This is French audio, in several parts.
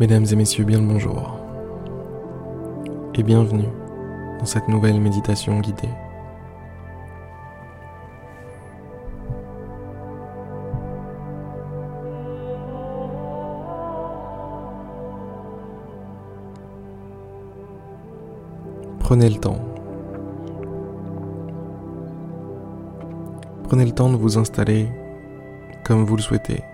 Mesdames et messieurs, bien le bonjour. Et bienvenue dans cette nouvelle méditation guidée. Prenez le temps. Prenez le temps de vous installer comme vous le souhaitez.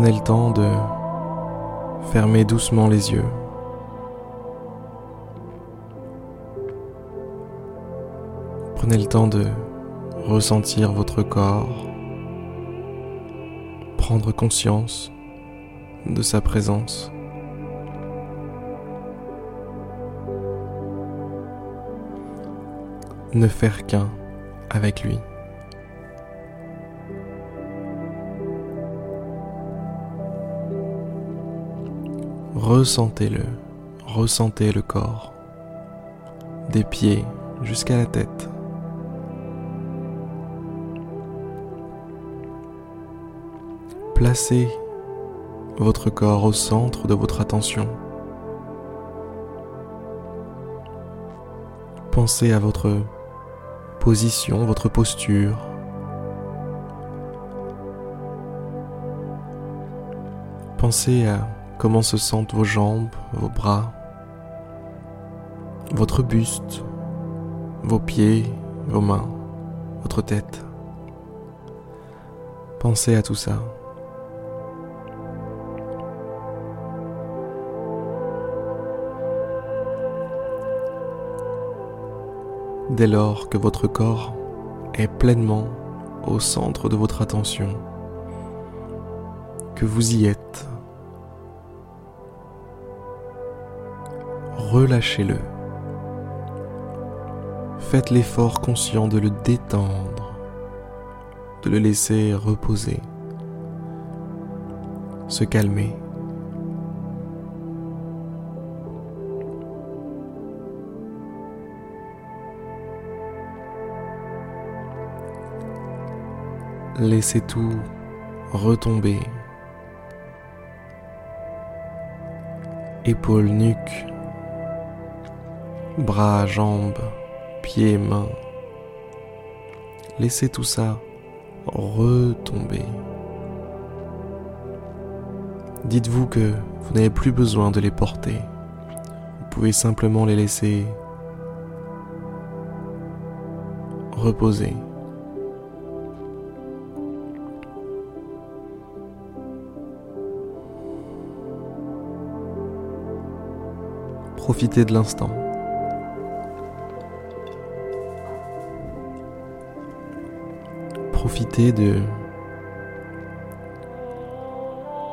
Prenez le temps de fermer doucement les yeux. Prenez le temps de ressentir votre corps, prendre conscience de sa présence. Ne faire qu'un avec lui. Ressentez-le, ressentez le corps, des pieds jusqu'à la tête. Placez votre corps au centre de votre attention. Pensez à votre position, votre posture. Pensez à comment se sentent vos jambes, vos bras, votre buste, vos pieds, vos mains, votre tête? Pensez à tout ça. Dès lors que votre corps est pleinement au centre de votre attention, que vous y êtes, relâchez-le. Faites l'effort conscient de le détendre, de le laisser reposer, se calmer. Laissez tout retomber. Épaules, nuque, bras, jambes, pieds, mains. Laissez tout ça retomber. Dites-vous que vous n'avez plus besoin de les porter. Vous pouvez simplement les laisser reposer. Profitez de l'instant. De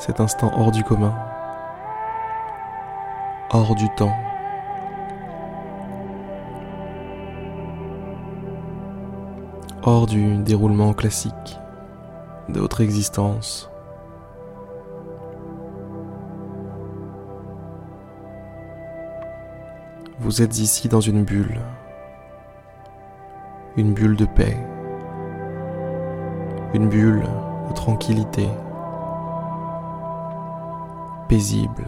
cet instant hors du commun, hors du temps. hors du déroulement classique de votre existence. Vous êtes ici dans une bulle, une bulle de paix, une bulle de tranquillité, paisible.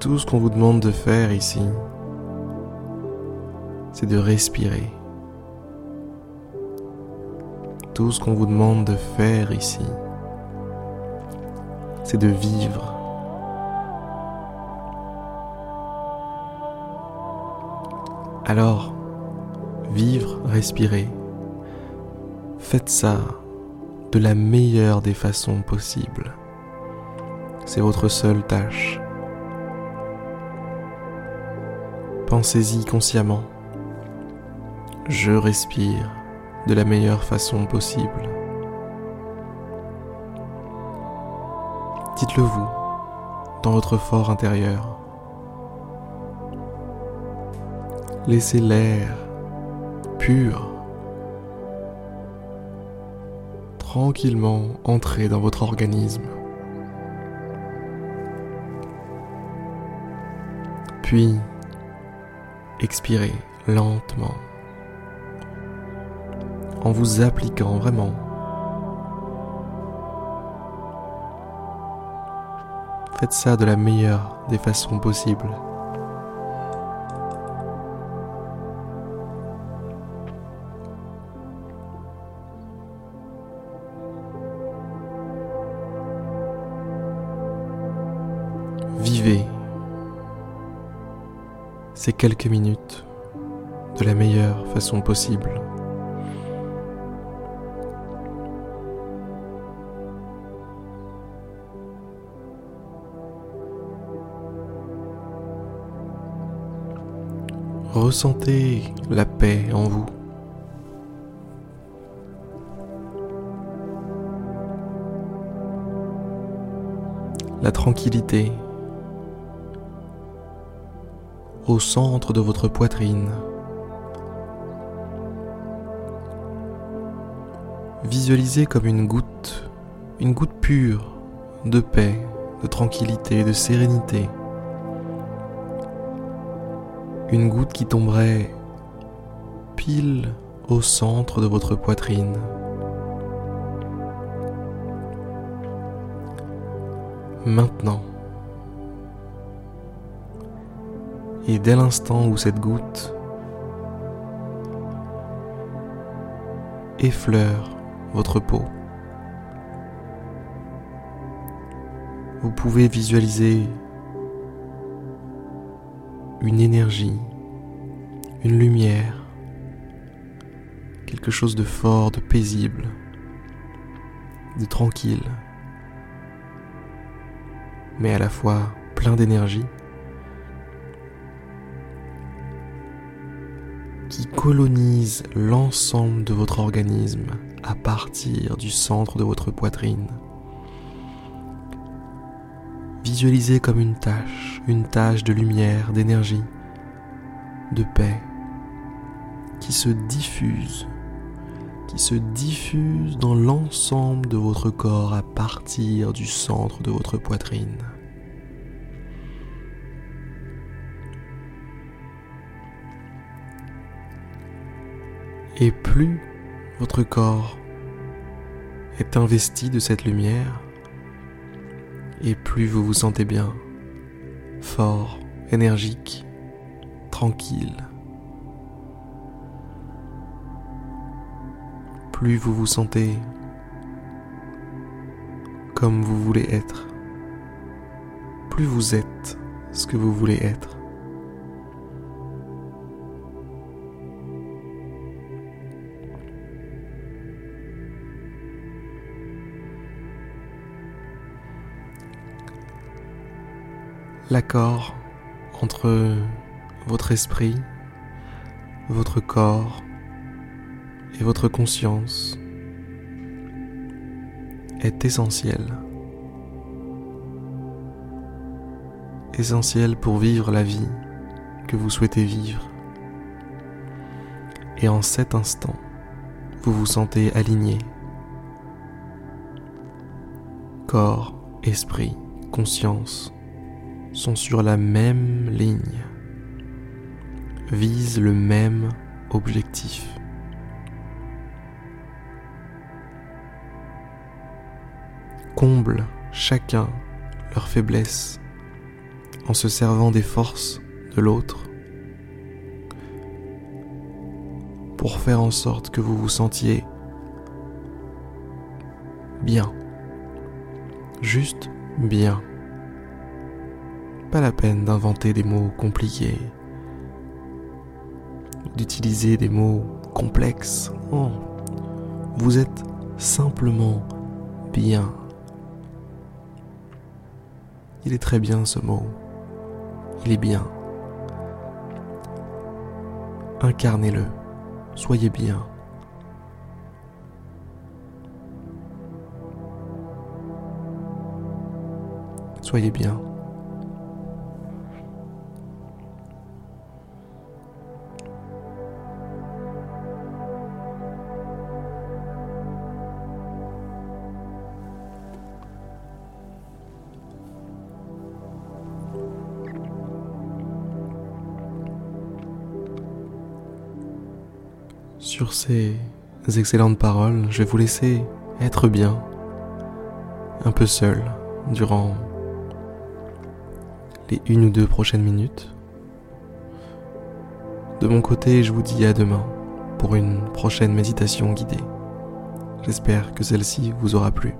Tout ce qu'on vous demande de faire ici, c'est de respirer. Tout ce qu'on vous demande de faire ici, c'est de vivre. Alors, vivre, respirer, faites ça de la meilleure des façons possibles. C'est votre seule tâche. Pensez-y consciemment. Je respire de la meilleure façon possible. Dites-le vous dans votre fort intérieur. Laissez l'air pur tranquillement entrer dans votre organisme. Puis, expirez lentement en vous appliquant vraiment. Faites ça de la meilleure des façons possibles. Vivez ces quelques minutes de la meilleure façon possible. Ressentez la paix en vous. La tranquillité au centre de votre poitrine. Visualisez comme une goutte, une goutte pure de paix, de tranquillité, de sérénité. Une goutte qui tomberait pile au centre de votre poitrine. Maintenant, Et dès l'instant où cette goutte effleure votre peau, vous pouvez visualiser une énergie, une lumière, quelque chose de fort, de paisible, de tranquille, mais à la fois plein d'énergie qui colonise l'ensemble de votre organisme à partir du centre de votre poitrine. Visualisez comme une tache, une tache de lumière, d'énergie, de paix, qui se diffuse, qui se diffuse dans l'ensemble de votre corps à partir du centre de votre poitrine. Et plus votre corps est investi de cette lumière, et plus vous vous sentez bien, fort, énergique, tranquille. Plus vous vous sentez comme vous voulez être, plus vous êtes ce que vous voulez être. L'accord entre votre esprit, votre corps et votre conscience est essentiel. Essentiel pour vivre la vie que vous souhaitez vivre. Et en cet instant, vous vous sentez aligné. Corps, esprit, conscience sont sur la même ligne, visent le même objectif. Comblent chacun leurs faiblesses en se servant des forces de l'autre pour faire en sorte que vous vous sentiez bien, juste bien. Pas la peine d'inventer des mots compliqués, d'utiliser des mots complexes. Oh, vous êtes simplement bien. Il est très bien ce mot. Il est bien. Incarnez-le. Soyez bien. Soyez bien. Sur ces excellentes paroles, je vais vous laisser être bien, un peu seul, durant les une ou deux prochaines minutes. De mon côté, je vous dis à demain pour une prochaine méditation guidée. J'espère que celle-ci vous aura plu.